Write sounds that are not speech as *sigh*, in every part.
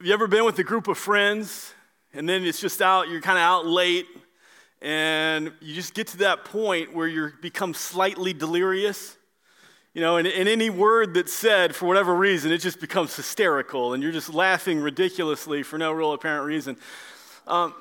Have you ever been with a group of friends and then it's just out, you're kind of out late, and you just get to that point where you become slightly delirious? You know, and, and any word that's said, for whatever reason, it just becomes hysterical, and you're just laughing ridiculously for no real apparent reason. Um,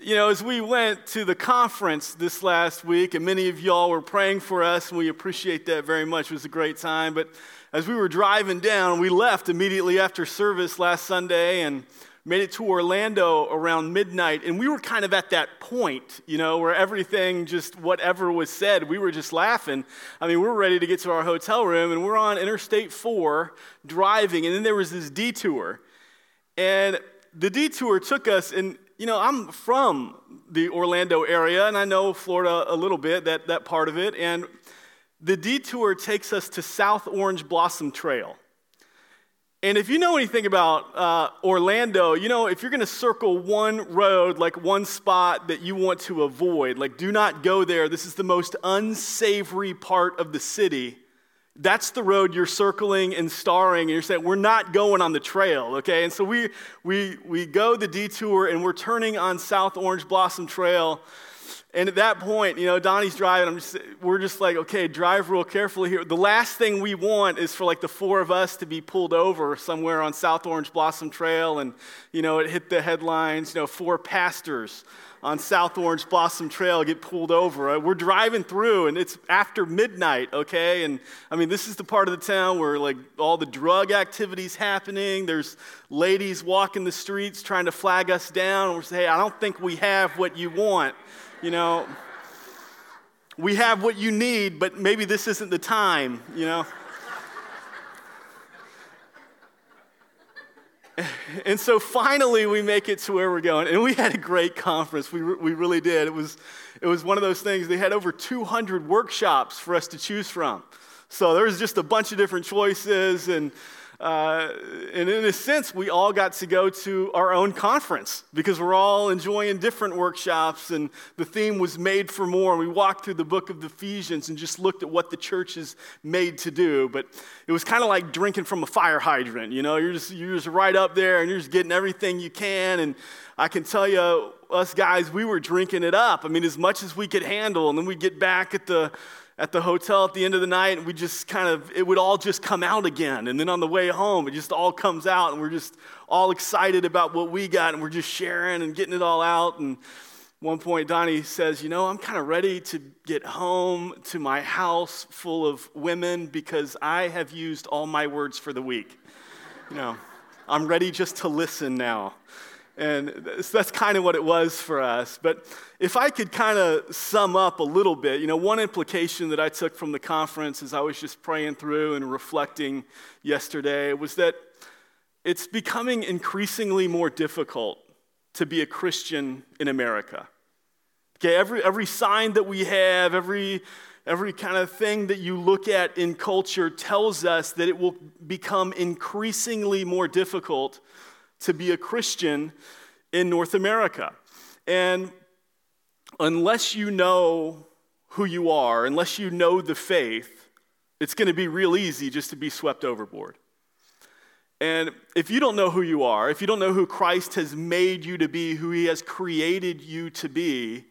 you know, as we went to the conference this last week, and many of y'all were praying for us, and we appreciate that very much. It was a great time. But as we were driving down, we left immediately after service last Sunday and made it to Orlando around midnight. And we were kind of at that point, you know, where everything just, whatever was said, we were just laughing. I mean, we we're ready to get to our hotel room, and we're on Interstate 4 driving, and then there was this detour. And the detour took us, and you know, I'm from the Orlando area, and I know Florida a little bit, that, that part of it. And the detour takes us to South Orange Blossom Trail. And if you know anything about uh, Orlando, you know, if you're going to circle one road, like one spot that you want to avoid, like do not go there, this is the most unsavory part of the city that's the road you're circling and starring, and you're saying, We're not going on the trail, okay? And so we, we, we go the detour and we're turning on South Orange Blossom Trail. And at that point, you know, Donnie's driving. I'm just, we're just like, okay, drive real carefully here. The last thing we want is for like the four of us to be pulled over somewhere on South Orange Blossom Trail, and you know, it hit the headlines. You know, four pastors on South Orange Blossom Trail get pulled over. Uh, we're driving through and it's after midnight, okay? And I mean, this is the part of the town where like all the drug activities happening. There's ladies walking the streets trying to flag us down. And we're saying, hey, I don't think we have what you want, you know? We have what you need, but maybe this isn't the time, you know? *laughs* and so finally we make it to where we're going and we had a great conference. We, we really did. It was, it was one of those things they had over 200 workshops for us to choose from. So there was just a bunch of different choices and uh, and in a sense, we all got to go to our own conference because we're all enjoying different workshops, and the theme was made for more. We walked through the book of Ephesians and just looked at what the church is made to do. But it was kind of like drinking from a fire hydrant. You know, you're just, you're just right up there and you're just getting everything you can. And I can tell you, us guys, we were drinking it up. I mean, as much as we could handle. And then we get back at the at the hotel at the end of the night and we just kind of it would all just come out again. And then on the way home it just all comes out and we're just all excited about what we got and we're just sharing and getting it all out. And one point donnie says you know i'm kind of ready to get home to my house full of women because i have used all my words for the week. You know i'm ready just to listen now and that's kind of what it was for us. But if I could kind of sum up a little bit, you know, one implication that I took from the conference as I was just praying through and reflecting yesterday was that it's becoming increasingly more difficult to be a Christian in America. Okay, every, every sign that we have, every, every kind of thing that you look at in culture tells us that it will become increasingly more difficult to be a Christian in North America. And unless you know who you are, unless you know the faith, it's going to be real easy just to be swept overboard. And if you don't know who you are, if you don't know who Christ has made you to be, who he has created you to be,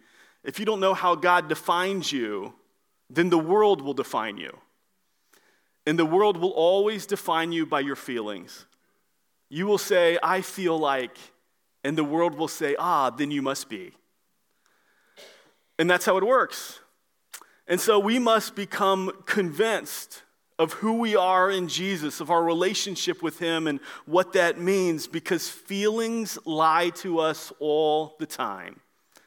if you don't know how God defines you, then the world will define you. And the world will always define you by your feelings. You will say, I feel like, and the world will say, ah, then you must be. And that's how it works. And so we must become convinced of who we are in Jesus, of our relationship with Him, and what that means, because feelings lie to us all the time.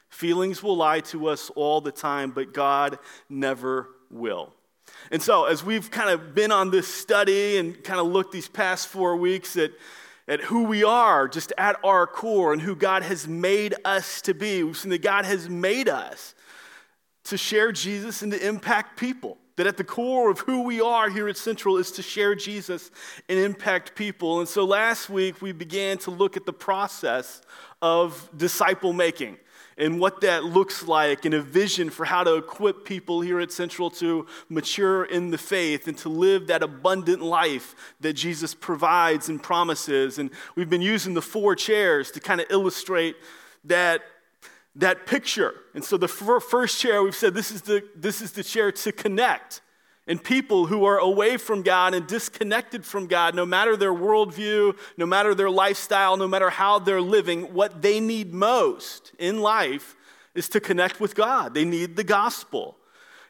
Feelings will lie to us all the time, but God never will. And so, as we've kind of been on this study and kind of looked these past four weeks at at who we are, just at our core, and who God has made us to be. We've seen that God has made us to share Jesus and to impact people. That at the core of who we are here at Central is to share Jesus and impact people. And so last week we began to look at the process of disciple making and what that looks like and a vision for how to equip people here at Central to mature in the faith and to live that abundant life that Jesus provides and promises. And we've been using the four chairs to kind of illustrate that that picture. And so the first chair, we've said this is the, this is the chair to connect. And people who are away from God and disconnected from God, no matter their worldview, no matter their lifestyle, no matter how they're living, what they need most in life is to connect with God. They need the gospel.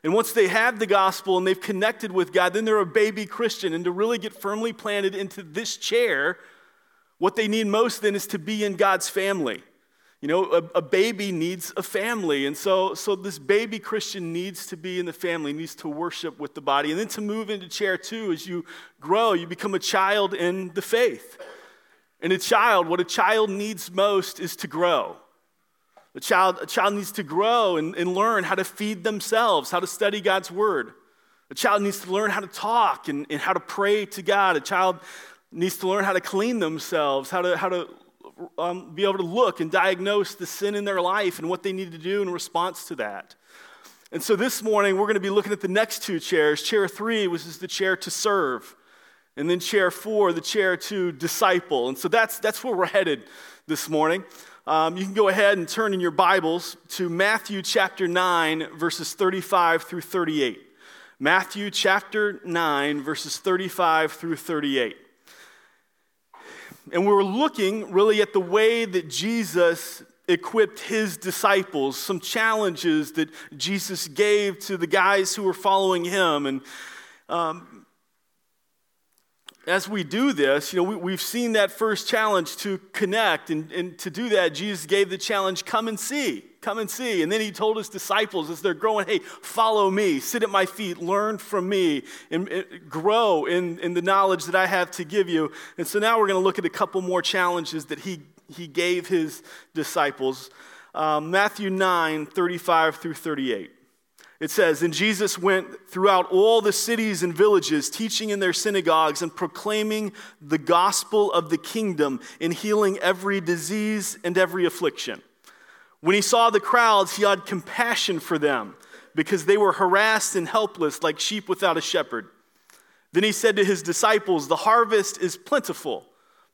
And once they have the gospel and they've connected with God, then they're a baby Christian. And to really get firmly planted into this chair, what they need most then is to be in God's family. You know, a, a, baby needs a family. And so, so this baby Christian needs to be in the family, needs to worship with the body. And then to move into chair two, as you grow, you become a child in the faith. And a child, what a child needs most is to grow. A child, a child needs to grow and, and learn how to feed themselves, how to study God's word. A child needs to learn how to talk and, and how to pray to God. A child needs to learn how to clean themselves, how to, how to um, be able to look and diagnose the sin in their life and what they need to do in response to that. And so this morning, we're going to be looking at the next two chairs. Chair three, which is the chair to serve, and then chair four, the chair to disciple. And so that's, that's where we're headed this morning. Um, you can go ahead and turn in your Bibles to Matthew chapter 9, verses 35 through 38. Matthew chapter 9, verses 35 through 38. And we were looking really at the way that Jesus equipped his disciples, some challenges that Jesus gave to the guys who were following him. And um, as we do this, you know, we, have seen that first challenge to connect. And, and to do that, Jesus gave the challenge come and see. Come and see. And then he told his disciples as they're growing, hey, follow me, sit at my feet, learn from me, and, and grow in, in the knowledge that I have to give you. And so now we're going to look at a couple more challenges that he, he gave his disciples. Um, Matthew 9, 35 through 38. It says, And Jesus went throughout all the cities and villages, teaching in their synagogues and proclaiming the gospel of the kingdom and healing every disease and every affliction. When he saw the crowds, he had compassion for them because they were harassed and helpless like sheep without a shepherd. Then he said to his disciples, The harvest is plentiful,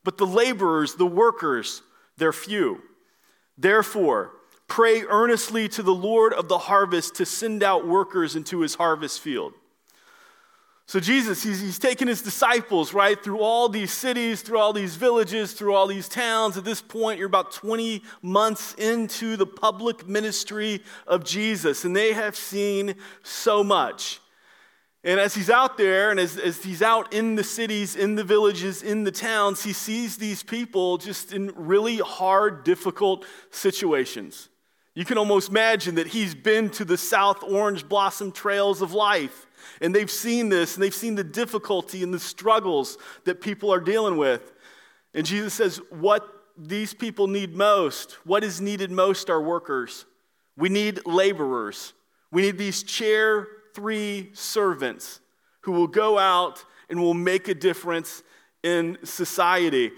but the laborers, the workers, they're few. Therefore, pray earnestly to the Lord of the harvest to send out workers into his harvest field. So, Jesus, he's, he's taken his disciples, right, through all these cities, through all these villages, through all these towns. At this point, you're about 20 months into the public ministry of Jesus, and they have seen so much. And as he's out there, and as, as he's out in the cities, in the villages, in the towns, he sees these people just in really hard, difficult situations. You can almost imagine that he's been to the South Orange Blossom trails of life. And they've seen this, and they've seen the difficulty and the struggles that people are dealing with. And Jesus says, What these people need most, what is needed most are workers. We need laborers. We need these chair three servants who will go out and will make a difference in society.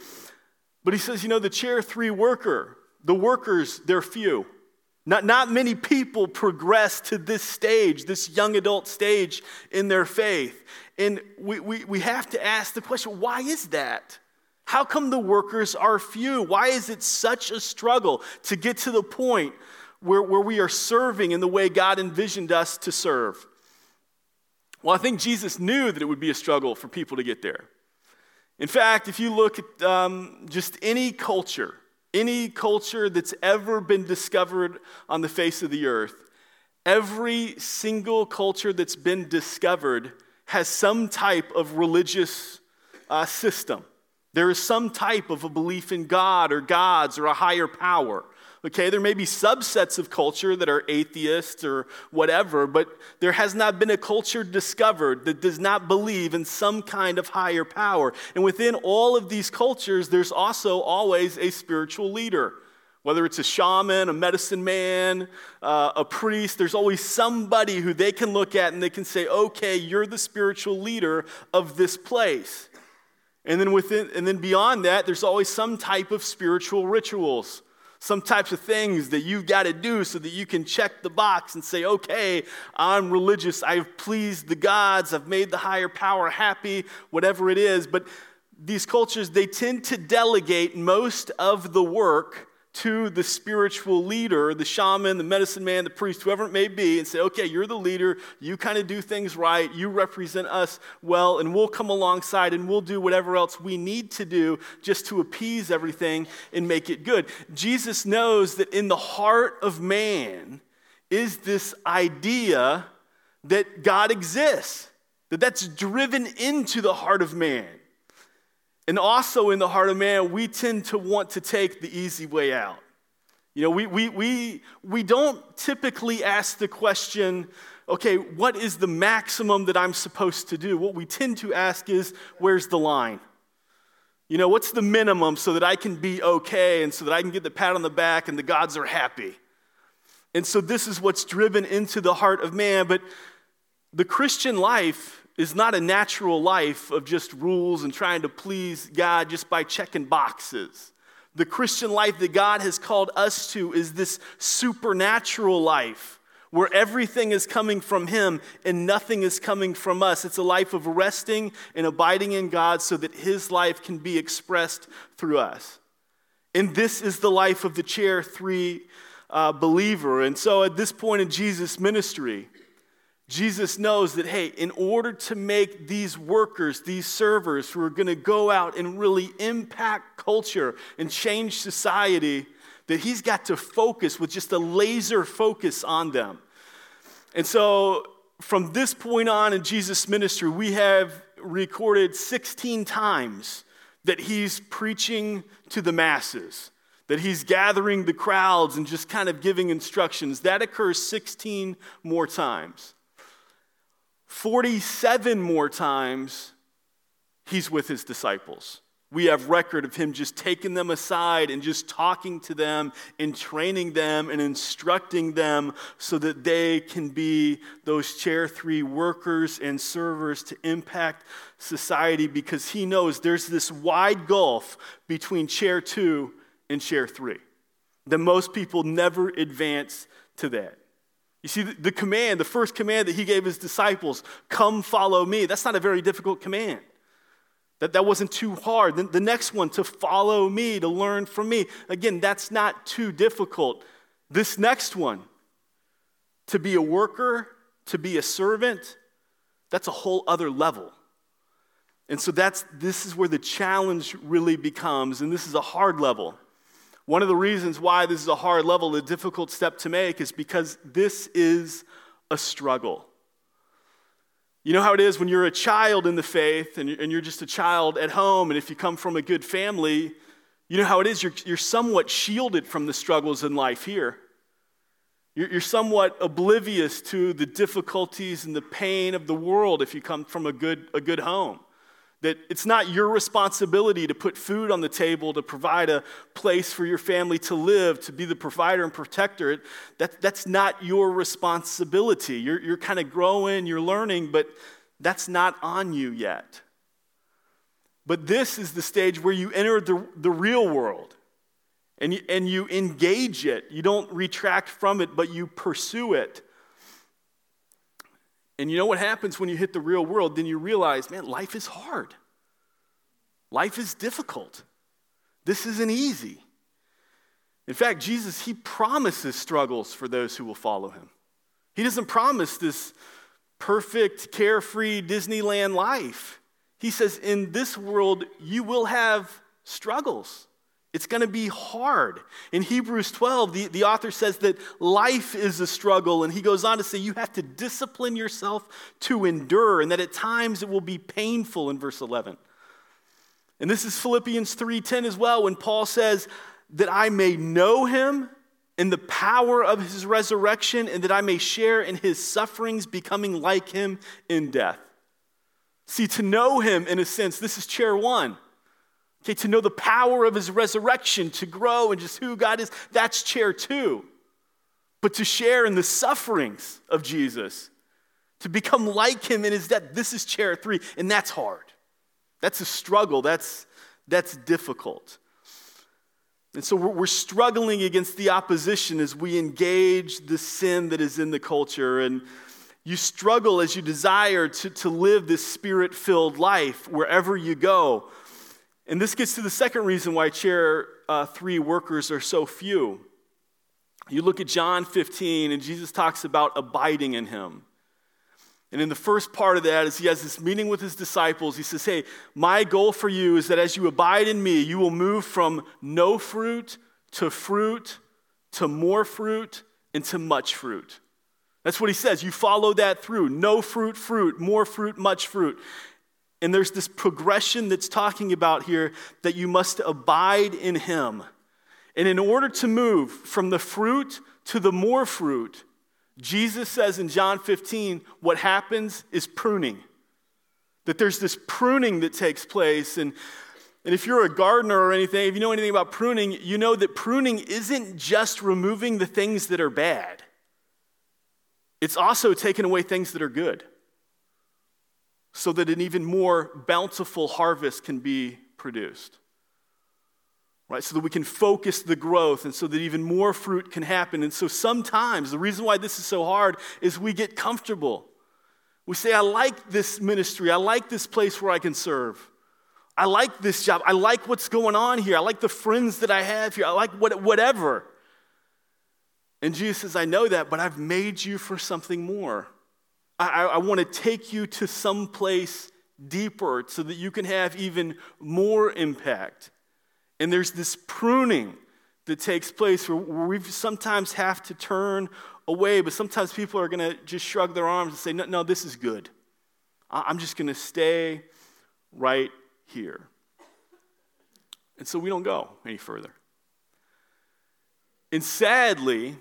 But he says, you know, the chair three worker, the workers, they're few. Not, not many people progress to this stage, this young adult stage in their faith. And we, we, we have to ask the question why is that? How come the workers are few? Why is it such a struggle to get to the point where, where we are serving in the way God envisioned us to serve? Well, I think Jesus knew that it would be a struggle for people to get there. In fact, if you look at um, just any culture, any culture that's ever been discovered on the face of the earth, every single culture that's been discovered has some type of religious uh, system. There is some type of a belief in God or gods or a higher power. Okay, there may be subsets of culture that are atheists or whatever, but there has not been a culture discovered that does not believe in some kind of higher power. And within all of these cultures, there's also always a spiritual leader. Whether it's a shaman, a medicine man, uh, a priest, there's always somebody who they can look at and they can say, okay, you're the spiritual leader of this place. And then, within, and then beyond that, there's always some type of spiritual rituals, some types of things that you've got to do so that you can check the box and say, okay, I'm religious, I've pleased the gods, I've made the higher power happy, whatever it is. But these cultures, they tend to delegate most of the work to the spiritual leader, the shaman, the medicine man, the priest, whoever it may be, and say, okay, you're the leader. You kind of do things right. You represent us well, and we'll come alongside and we'll do whatever else we need to do just to appease everything and make it good. Jesus knows that in the heart of man is this idea that God exists, that that's driven into the heart of man. And also in the heart of man, we tend to want to take the easy way out. You know, we, we, we, we don't typically ask the question, okay, what is the maximum that I'm supposed to do? What we tend to ask is, where's the line? You know, what's the minimum so that I can be okay and so that I can get the pat on the back and the gods are happy? And so this is what's driven into the heart of man. But the Christian life is not a natural life of just rules and trying to please God just by checking boxes. The Christian life that God has called us to is this supernatural life where everything is coming from Him and nothing is coming from us. It's a life of resting and abiding in God so that His life can be expressed through us. And this is the life of the chair three uh, believer. And so at this point in Jesus' ministry, Jesus knows that, hey, in order to make these workers, these servers who are going to go out and really impact culture and change society, that he's got to focus with just a laser focus on them. And so from this point on in Jesus' ministry, we have recorded 16 times that he's preaching to the masses, that he's gathering the crowds and just kind of giving instructions. That occurs 16 more times. 47 more times, he's with his disciples. We have record of him just taking them aside and just talking to them and training them and instructing them so that they can be those chair three workers and servers to impact society because he knows there's this wide gulf between chair two and chair three that most people never advance to that. You see, the command, the first command that he gave his disciples, come follow me, that's not a very difficult command. That, that wasn't too hard. The, the next one, to follow me, to learn from me, again, that's not too difficult. This next one, to be a worker, to be a servant, that's a whole other level. And so that's this is where the challenge really becomes, and this is a hard level. One of the reasons why this is a hard level, a difficult step to make, is because this is a struggle. You know how it is when you're a child in the faith and you're just a child at home, and if you come from a good family, you know how it is you're, you're somewhat shielded from the struggles in life here. You're, you're somewhat oblivious to the difficulties and the pain of the world if you come from a good, a good home. That it's not your responsibility to put food on the table, to provide a place for your family to live, to be the provider and protector. That, that's not your responsibility. You're, you're kind of growing, you're learning, but that's not on you yet. But this is the stage where you enter the, the real world and you, and you engage it. You don't retract from it, but you pursue it. And you know what happens when you hit the real world? Then you realize, man, life is hard. Life is difficult. This isn't easy. In fact, Jesus, he promises struggles for those who will follow him. He doesn't promise this perfect, carefree Disneyland life. He says, in this world, you will have struggles. It's going to be hard. In Hebrews 12, the, the author says that life is a struggle, and he goes on to say you have to discipline yourself to endure, and that at times it will be painful in verse 11. And this is Philippians 3:10 as well, when Paul says, that I may know him in the power of his resurrection, and that I may share in his sufferings, becoming like him in death. See, to know him in a sense, this is chair one Okay, to know the power of his resurrection, to grow and just who God is, that's chair two. But to share in the sufferings of Jesus, to become like him in his death, this is chair three, and that's hard. That's a struggle, that's, that's difficult. And so we're, struggling against the opposition as we engage the sin that is in the culture. And you struggle as you desire to, to live this spirit filled life wherever you go. And this gets to the second reason why chair uh, three workers are so few. You look at John 15, and Jesus talks about abiding in him. And in the first part of that, as he has this meeting with his disciples, he says, Hey, my goal for you is that as you abide in me, you will move from no fruit to fruit to more fruit and to much fruit. That's what he says. You follow that through no fruit, fruit, more fruit, much fruit. And there's this progression that's talking about here that you must abide in Him. And in order to move from the fruit to the more fruit, Jesus says in John 15, what happens is pruning. That there's this pruning that takes place. And, and if you're a gardener or anything, if you know anything about pruning, you know that pruning isn't just removing the things that are bad, it's also taking away things that are good so that an even more bountiful harvest can be produced. Right, so that we can focus the growth and so that even more fruit can happen. And so sometimes the reason why this is so hard is we get comfortable. We say, I like this ministry, I like this place where I can serve. I like this job. I like what's going on here. I like the friends that I have here. I like what, whatever. And Jesus says, I know that, but I've made you for something more. I, I want to take you to some place deeper so that you can have even more impact. And there's this pruning that takes place where we sometimes have to turn away, but sometimes people are going to just shrug their arms and say, No, no this is good. I'm just going to stay right here. And so we don't go any further. And sadly,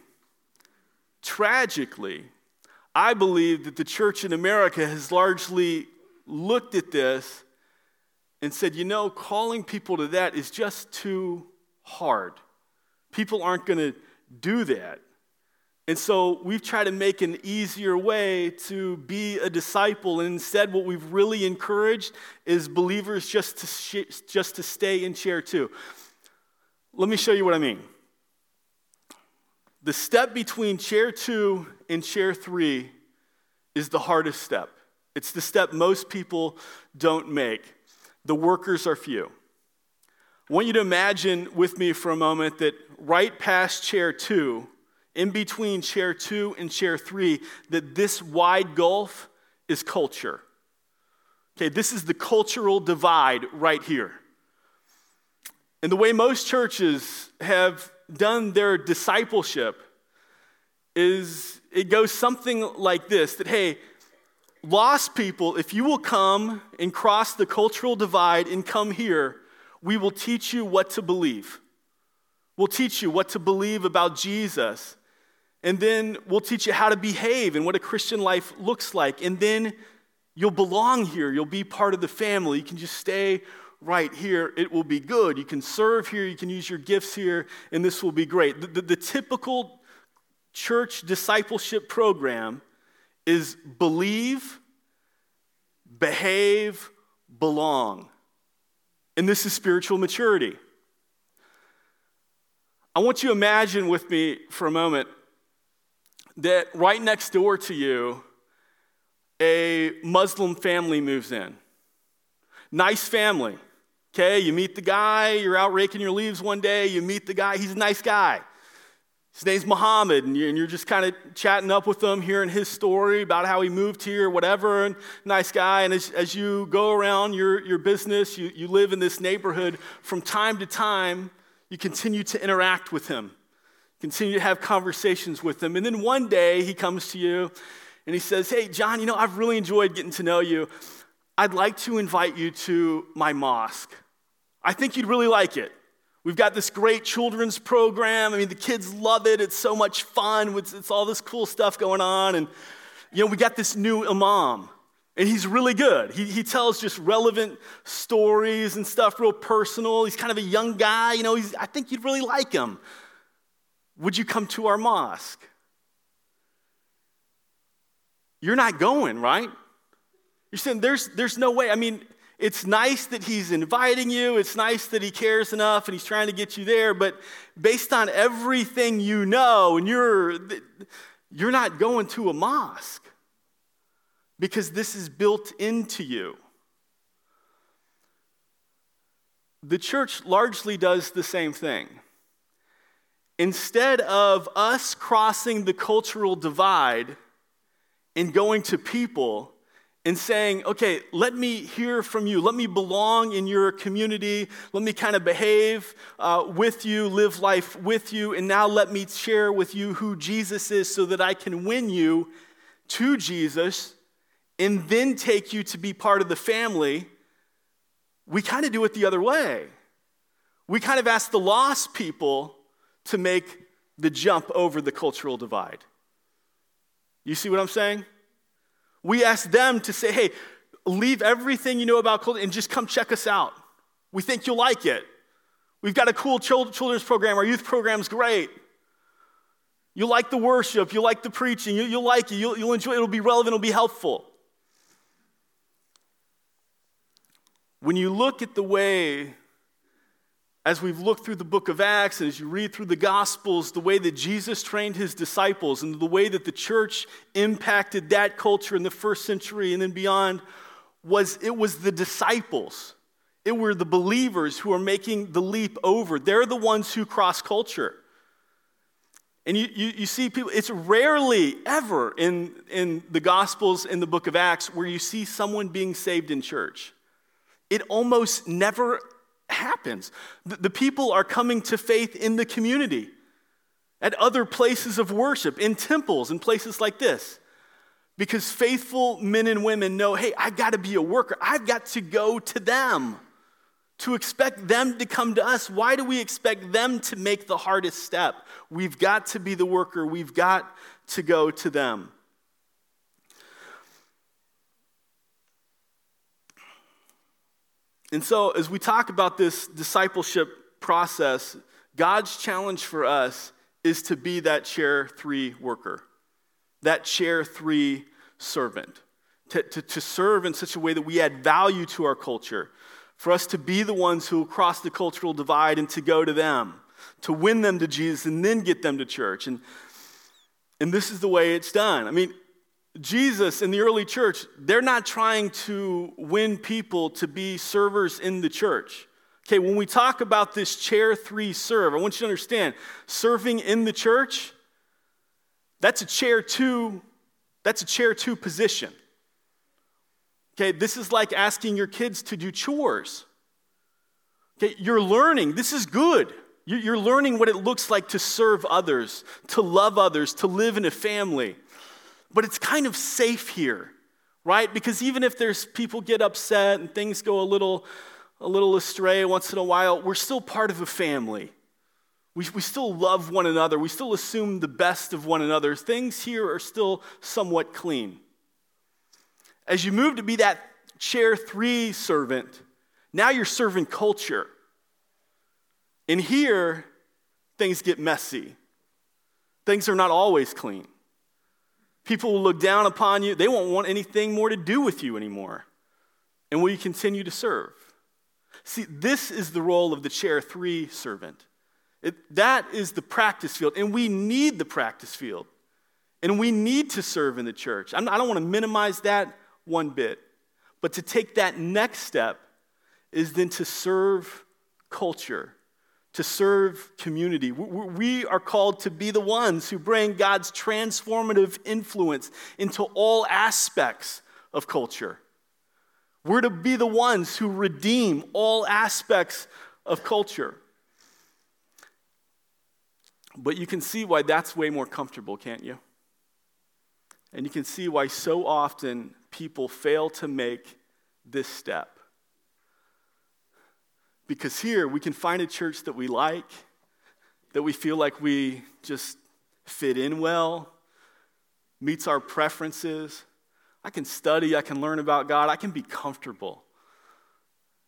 tragically, I believe that the church in America has largely looked at this and said, you know, calling people to that is just too hard. People aren't going to do that. And so we've tried to make an easier way to be a disciple. And instead, what we've really encouraged is believers just to, sh- just to stay in chair two. Let me show you what I mean. The step between chair two and chair three is the hardest step. It's the step most people don't make. The workers are few. I want you to imagine with me for a moment that right past chair two, in between chair two and chair three, that this wide gulf is culture. Okay, this is the cultural divide right here. And the way most churches have done their discipleship is it goes something like this that, hey, lost people, if you will come and cross the cultural divide and come here, we will teach you what to believe. We'll teach you what to believe about Jesus. And then we'll teach you how to behave and what a Christian life looks like. And then you'll belong here. You'll be part of the family. You can just stay right here, it will be good. You can serve here, you can use your gifts here, and this will be great. The, the, the typical church discipleship program is believe, behave, belong. And this is spiritual maturity. I want you to imagine with me for a moment that right next door to you, a Muslim family moves in. Nice family. Okay, you meet the guy, you're out raking your leaves one day, you meet the guy, he's a nice guy. His name's Muhammad, and you're just kind of chatting up with him, hearing his story about how he moved here, whatever, and nice guy. And as, as you go around your, your business, you, you live in this neighborhood, from time to time, you continue to interact with him, continue to have conversations with him. And then one day, he comes to you and he says, Hey, John, you know, I've really enjoyed getting to know you. I'd like to invite you to my mosque. I think you'd really like it. We've got this great children's program. I mean, the kids love it. It's so much fun. It's, it's all this cool stuff going on. And, you know, we got this new imam. And he's really good. He, he tells just relevant stories and stuff, real personal. He's kind of a young guy. You know, he's, I think you'd really like him. Would you come to our mosque? You're not going, right? You're saying there's, there's no way. I mean, it's nice that he's inviting you. It's nice that he cares enough and he's trying to get you there. But based on everything you know, and you're, you're not going to a mosque because this is built into you. The church largely does the same thing. Instead of us crossing the cultural divide and going to people and saying, okay, let me hear from you. Let me belong in your community. Let me kind of behave uh, with you, live life with you, and now let me share with you who Jesus is so that I can win you to Jesus and then take you to be part of the family, we kind of do it the other way. We kind of ask the lost people to make the jump over the cultural divide. You see what I'm saying? We ask them to say, hey, leave everything you know about culture and just come check us out. We think you'll like it. We've got a cool children's program. Our youth program's great. You'll like the worship. You'll like the preaching. You'll, like it. You'll, you'll enjoy it. It'll be relevant. It'll be helpful. When you look at the way, as we've looked through the book of Acts, and as you read through the Gospels, the way that Jesus trained his disciples and the way that the church impacted that culture in the first century and then beyond, was it was the disciples. It were the believers who are making the leap over. They're the ones who cross culture. And you, you, you, see people, it's rarely ever in, in the Gospels, in the book of Acts, where you see someone being saved in church. It almost never happens. The, the people are coming to faith in the community, at other places of worship, in temples, in places like this. Because faithful men and women know hey, I've got to be a worker, I've got to go to them. To expect them to come to us, why do we expect them to make the hardest step? We've got to be the worker, we've got to go to them. And so, as we talk about this discipleship process, God's challenge for us is to be that chair three worker, that chair three servant, to, to, to, serve in such a way that we add value to our culture, for us to be the ones who cross the cultural divide and to go to them, to win them to Jesus and then get them to church. And, and this is the way it's done. I mean, Jesus and the early church, they're not trying to win people to be servers in the church. Okay, when we talk about this chair three serve, I want you to understand serving in the church, that's a chair two, that's a chair two position. Okay, this is like asking your kids to do chores. Okay, you're learning, this is good. You're learning what it looks like to serve others, to love others, to live in a family. But it's kind of safe here, right? Because even if there's people get upset and things go a little, a little astray once in a while, we're still part of a family. We, we still love one another. We still assume the best of one another. Things here are still somewhat clean. As you move to be that chair three servant, now you're serving culture. And here, things get messy. Things are not always clean. People will look down upon you. They won't want anything more to do with you anymore. And will you continue to serve? See, this is the role of the chair three servant. It, that is the practice field, and we need the practice field. And we need to serve in the church. I'm, I don't want to minimize that one bit. But to take that next step is then to serve culture to serve community. We are called to be the ones who bring God's transformative influence into all aspects of culture. We're to be the ones who redeem all aspects of culture. But you can see why that's way more comfortable, can't you? And you can see why so often people fail to make this step. Because here we can find a church that we like, that we feel like we just fit in well, meets our preferences. I can study, I can learn about God, I can be comfortable.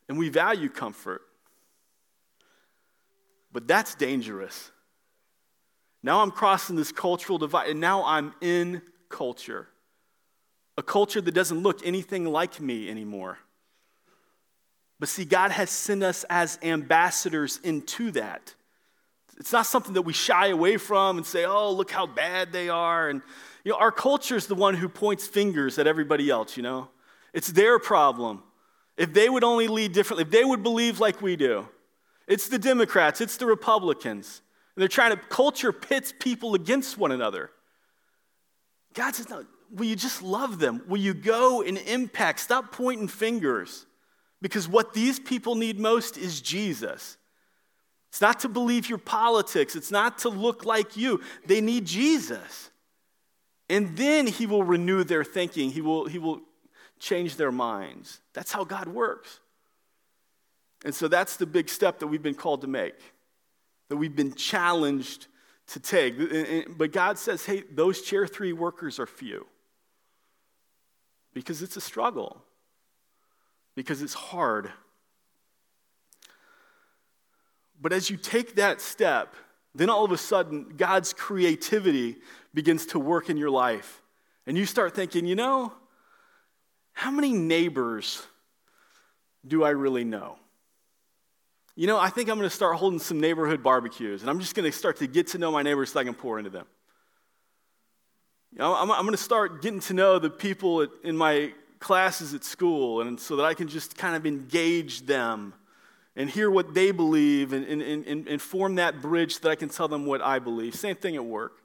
And we value comfort. But that's dangerous. Now I'm crossing this cultural divide, and now I'm in culture. A culture that doesn't look anything like me anymore. But see, God has sent us as ambassadors into that. It's not something that we shy away from and say, oh, look how bad they are. And, you know, our culture is the one who points fingers at everybody else, you know? It's their problem. If they would only lead differently, if they would believe like we do, it's the Democrats, it's the Republicans. And they're trying to, culture pits people against one another. God says, no, will you just love them? Will you go and impact? Stop pointing fingers. Because what these people need most is Jesus. It's not to believe your politics, it's not to look like you. They need Jesus. And then he will renew their thinking, he will, he will change their minds. That's how God works. And so that's the big step that we've been called to make, that we've been challenged to take. But God says, hey, those chair three workers are few because it's a struggle, because it's hard. But as you take that step, then all of a sudden, God's creativity begins to work in your life. And you start thinking, you know, how many neighbors do I really know? You know, I think I'm going to start holding some neighborhood barbecues, and I'm just going to start to get to know my neighbors so I can pour into them. You know, I'm, I'm going to start getting to know the people in my classes at school, and so that I can just kind of engage them and hear what they believe and, and, and, and form that bridge so that I can tell them what I believe. Same thing at work.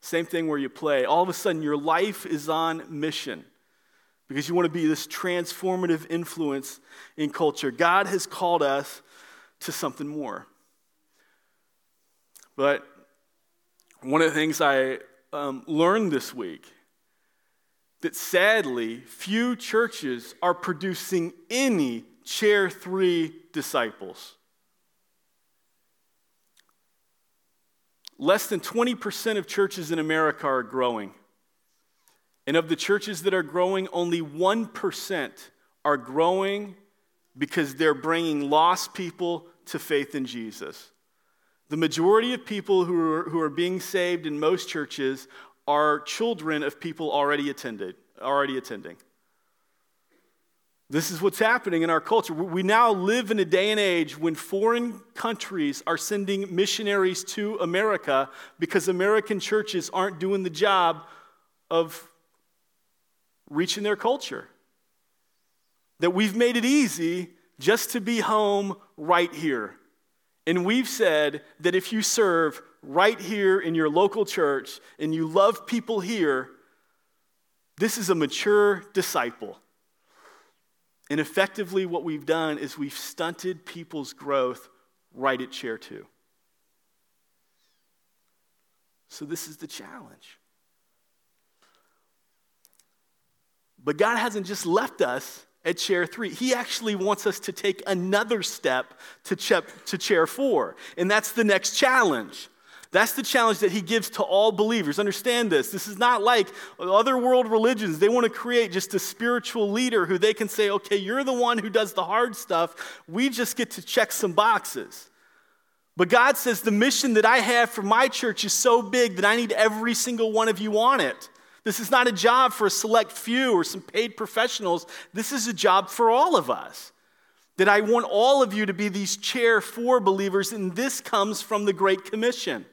Same thing where you play. All of a sudden, your life is on mission because you want to be this transformative influence in culture. God has called us to something more. But one of the things I um, learned this week that sadly few churches are producing any chair three disciples. Less than 20% of churches in America are growing. And of the churches that are growing, only 1% are growing because they're bringing lost people to faith in Jesus. The majority of people who are, who are being saved in most churches are children of people already attended, already attending. This is what's happening in our culture. We now live in a day and age when foreign countries are sending missionaries to America because American churches aren't doing the job of reaching their culture. That we've made it easy just to be home right here. And we've said that if you serve right here in your local church and you love people here, this is a mature disciple. And effectively, what we've done is we've stunted people's growth right at chair two. So, this is the challenge. But God hasn't just left us at chair three. He actually wants us to take another step to, chair four, and that's the next challenge. That's the challenge that he gives to all believers. Understand this. This is not like other world religions. They want to create just a spiritual leader who they can say, okay, you're the one who does the hard stuff. We just get to check some boxes. But God says the mission that I have for my church is so big that I need every single one of you on it. This is not a job four a select few or some paid professionals. This is a job for all of us. That I want all of you to be these chair for believers, and this comes from the Great Commission.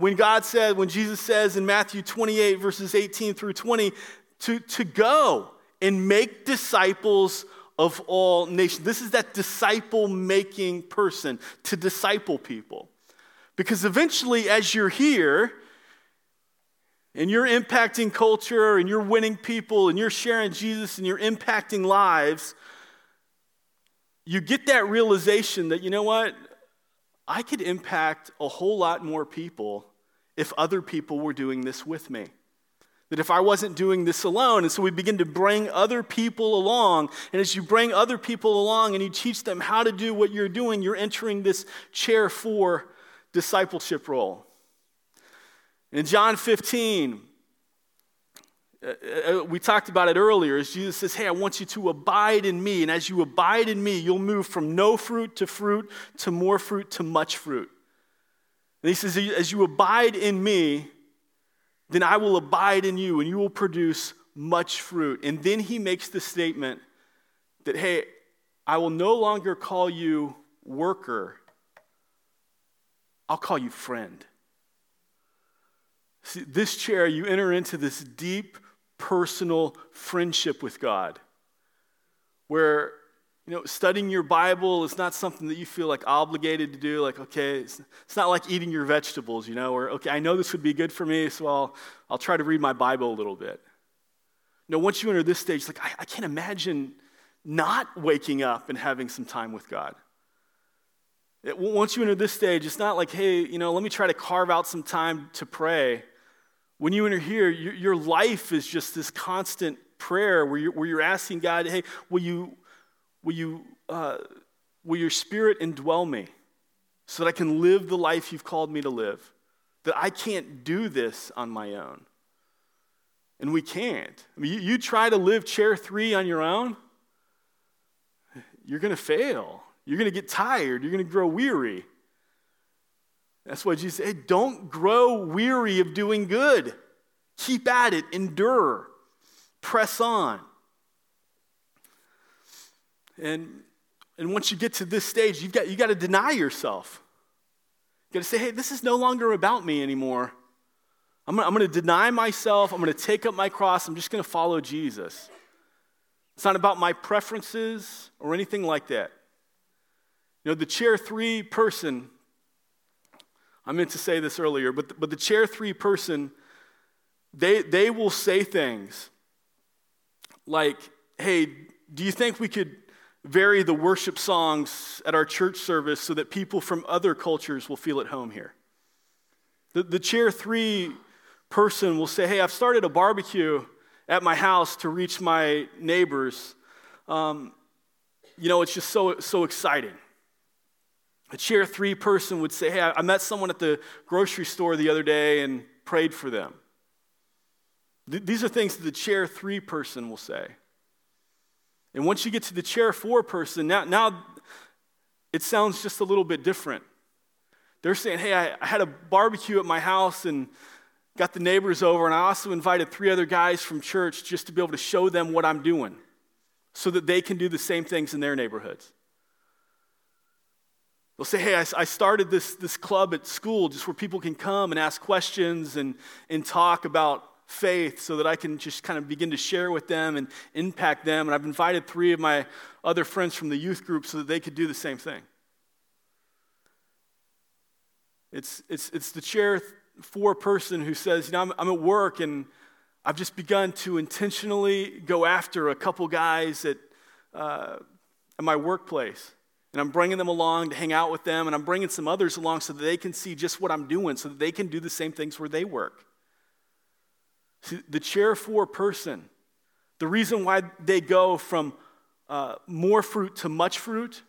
When God said, when Jesus says in Matthew 28, verses 18 through 20, to, to go and make disciples of all nations. This is that disciple making person to disciple people. Because eventually, as you're here and you're impacting culture and you're winning people and you're sharing Jesus and you're impacting lives, you get that realization that, you know what? I could impact a whole lot more people if other people were doing this with me. That if I wasn't doing this alone, and so we begin to bring other people along, and as you bring other people along and you teach them how to do what you're doing, you're entering this chair four discipleship role. In John 15, uh, uh, we talked about it earlier, as Jesus says, Hey, I want you to abide in me. And as you abide in me, you'll move from no fruit to fruit to more fruit to much fruit. And he says, As you abide in me, then I will abide in you and you will produce much fruit. And then he makes the statement that, Hey, I will no longer call you worker, I'll call you friend. See, this chair, you enter into this deep personal friendship with God where you know studying your bible is not something that you feel like obligated to do like okay it's, it's not like eating your vegetables you know or okay i know this would be good for me so i'll, I'll try to read my bible a little bit. Know once you enter this stage like I, I can't imagine not waking up and having some time with god. It, once you enter this stage it's not like hey you know let me try to carve out some time to pray. When you enter here, your, your life is just this constant prayer where you're, where you're asking God, hey, will you, will you, uh, will your spirit indwell me so that I can live the life you've called me to live? That I can't do this on my own. And we can't. I mean, you, you try to live chair three on your own, you're going to fail. You're going to get tired. You're going to grow weary. That's why Jesus said, hey, don't grow weary of doing good. Keep at it, endure, press on. And, and once you get to this stage, you've got, you got to deny yourself. You've got to say, hey, this is no longer about me anymore. I'm, going to deny myself. I'm going to take up my cross. I'm just going to follow Jesus. It's not about my preferences or anything like that. You know, the chair three person I meant to say this earlier, but the, but the chair three person, they, they will say things like, hey, do you think we could vary the worship songs at our church service so that people from other cultures will feel at home here? The, the chair three person will say, hey, I've started a barbecue at my house to reach my neighbors. Um, you know, it's just so, so exciting. A chair three person would say, Hey, I met someone at the grocery store the other day and prayed for them. Th- these are things that the chair three person will say. And once you get to the chair four person, now, now it sounds just a little bit different. They're saying, Hey, I, I had a barbecue at my house and got the neighbors over, and I also invited three other guys from church just to be able to show them what I'm doing so that they can do the same things in their neighborhoods. They'll say, hey, I, I, started this, this club at school just where people can come and ask questions and, and talk about faith so that I can just kind of begin to share with them and impact them. And I've invited three of my other friends from the youth group so that they could do the same thing. It's, it's, it's the chair four person who says, you know, I'm, I'm at work and I've just begun to intentionally go after a couple guys at, uh, at my workplace. And I'm bringing them along to hang out with them, and I'm bringing some others along so that they can see just what I'm doing, so that they can do the same things where they work. See, the chair four person, the reason why they go from uh, more fruit to much fruit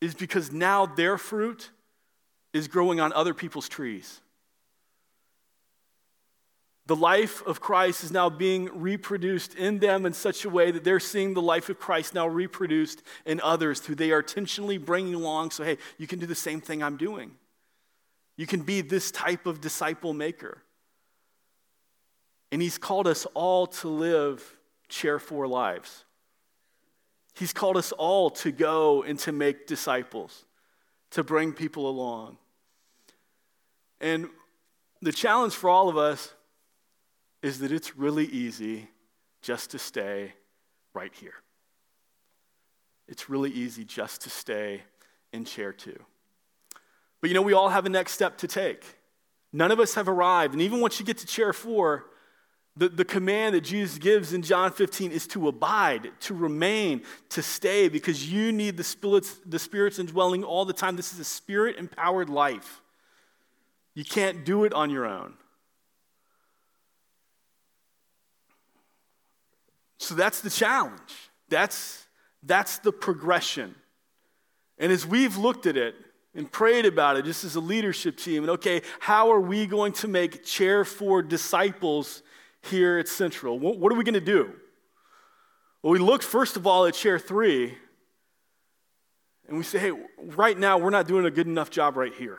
is because now their fruit is growing on other people's trees. The life of Christ is now being reproduced in them in such a way that they're seeing the life of Christ now reproduced in others who they are intentionally bringing along. So, hey, you can do the same thing I'm doing. You can be this type of disciple maker. And He's called us all to live chair four lives. He's called us all to go and to make disciples, to bring people along. And the challenge for all of us is that it's really easy just to stay right here. It's really easy just to stay in chair two. But you know, we all have a next step to take. None of us have arrived. And even once you get to chair four, the, the command that Jesus gives in John 15 is to abide, to remain, to stay, because you need the Spirit's, the Spirit's indwelling all the time. This is a spirit empowered life. You can't do it on your own. So that's the challenge. That's, that's the progression. And as we've looked at it and prayed about it, just as a leadership team, and okay, how are we going to make chair four disciples here at Central? What, are we going to do? Well, we look first of all at chair three, and we say, hey, right now we're not doing a good enough job right here.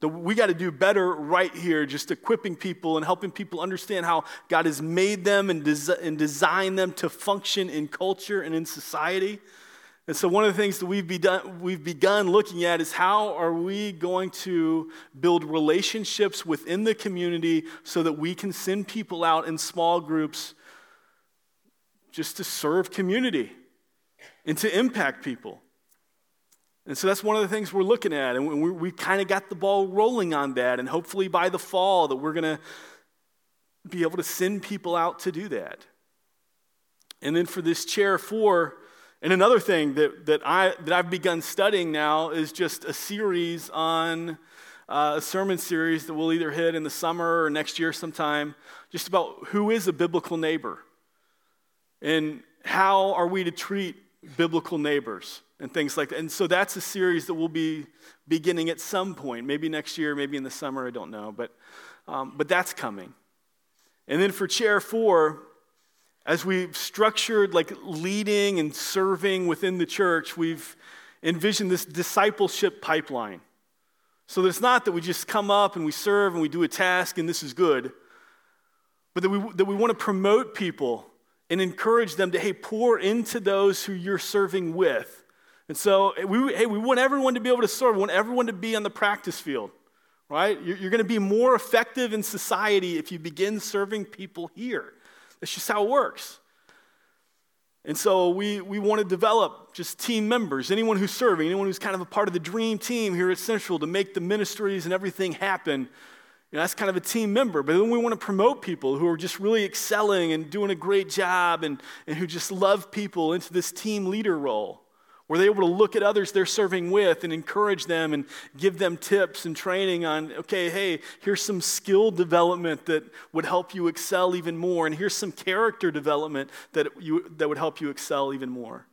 We got to do better right here, just equipping people and helping people understand how God has made them and, des- and designed them to function in culture and in society. And so, one of the things that we've begun, we've begun looking at is how are we going to build relationships within the community so that we can send people out in small groups just to serve community and to impact people. And so that's one of the things we're looking at. And we, we kind of got the ball rolling on that. And hopefully by the fall that we're going to be able to send people out to do that. And then for this chair four, and another thing that, that, I, that I've begun studying now is just a series on uh, a sermon series that we'll either hit in the summer or next year sometime, just about who is a biblical neighbor and how are we to treat biblical neighbors and things like that. And so that's a series that we'll be beginning at some point, maybe next year, maybe in the summer, I don't know, but, um, but that's coming. And then for chair four, as we've structured like leading and serving within the church, we've envisioned this discipleship pipeline. So that it's not that we just come up and we serve and we do a task and this is good, but that we, that we want to promote people and encourage them to, hey, pour into those who you're serving with. And so, we, hey, we want everyone to be able to serve. We want everyone to be on the practice field, right? You're, you're going to be more effective in society if you begin serving people here. That's just how it works. And so we, we want to develop just team members, anyone who's serving, anyone who's kind of a part of the dream team here at Central to make the ministries and everything happen you know, that's kind of a team member. But then we want to promote people who are just really excelling and doing a great job and, and who just love people into this team leader role where they're able to look at others they're serving with and encourage them and give them tips and training on, okay, hey, here's some skill development that would help you excel even more, and here's some character development that, you, that would help you excel even more.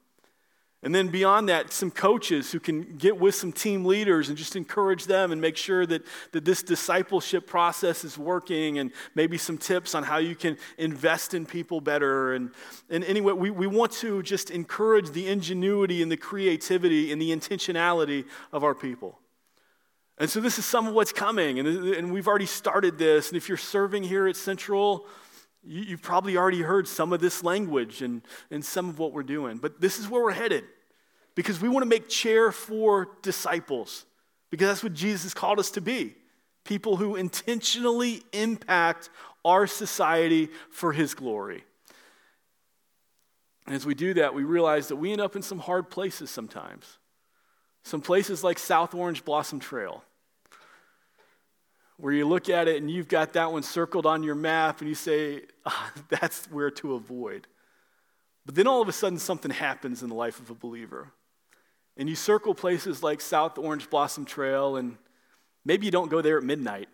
And then beyond that, some coaches who can get with some team leaders and just encourage them and make sure that, that this discipleship process is working and maybe some tips on how you can invest in people better. And, and anyway, we, we want to just encourage the ingenuity and the creativity and the intentionality of our people. And so this is some of what's coming, and, and we've already started this. And if you're serving here at Central, you, have probably already heard some of this language and, and some of what we're doing. But this is where we're headed because we want to make chair four disciples because that's what Jesus called us to be people who intentionally impact our society for his glory. And as we do that, we realize that we end up in some hard places sometimes. Some places like South Orange Blossom Trail, where you look at it and you've got that one circled on your map and you say, *laughs* ah, that's where to avoid. But then all of a sudden, something happens in the life of a believer. And you circle places like South Orange Blossom Trail, and maybe you don't go there at midnight,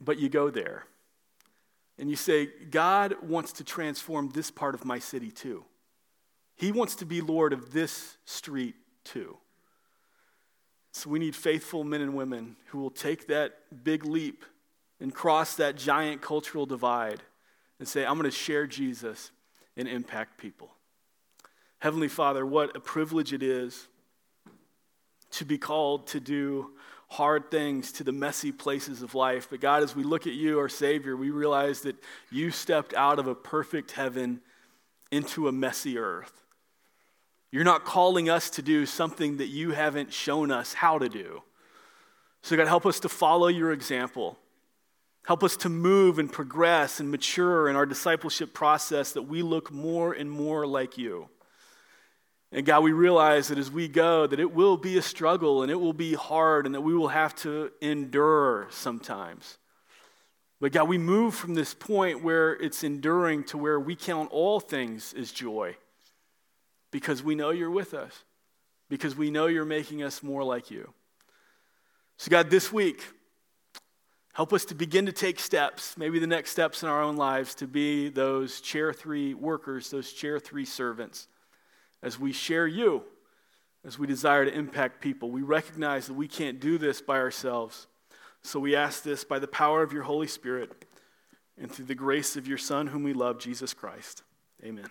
but you go there. And you say, God wants to transform this part of my city too. He wants to be Lord of this street too. So we need faithful men and women who will take that big leap and cross that giant cultural divide and say, I'm going to share Jesus and impact people. Heavenly Father, what a privilege it is to be called to do hard things to the messy places of life. But God, as we look at you, our Savior, we realize that you stepped out of a perfect heaven into a messy earth. You're not calling us to do something that you haven't shown us how to do. So, God, help us to follow your example. Help us to move and progress and mature in our discipleship process that we look more and more like you. And God, we realize that as we go, that it will be a struggle and it will be hard and that we will have to endure sometimes. But God, we move from this point where it's enduring to where we count all things as joy because we know you're with us, because we know you're making us more like you. So, God, this week, help us to begin to take steps, maybe the next steps in our own lives, to be those chair three workers, those chair three servants as we share you, as we desire to impact people. We recognize that we can't do this by ourselves. So we ask this by the power of your Holy Spirit. and through the grace of your Son, whom we love, Jesus Christ. Amen.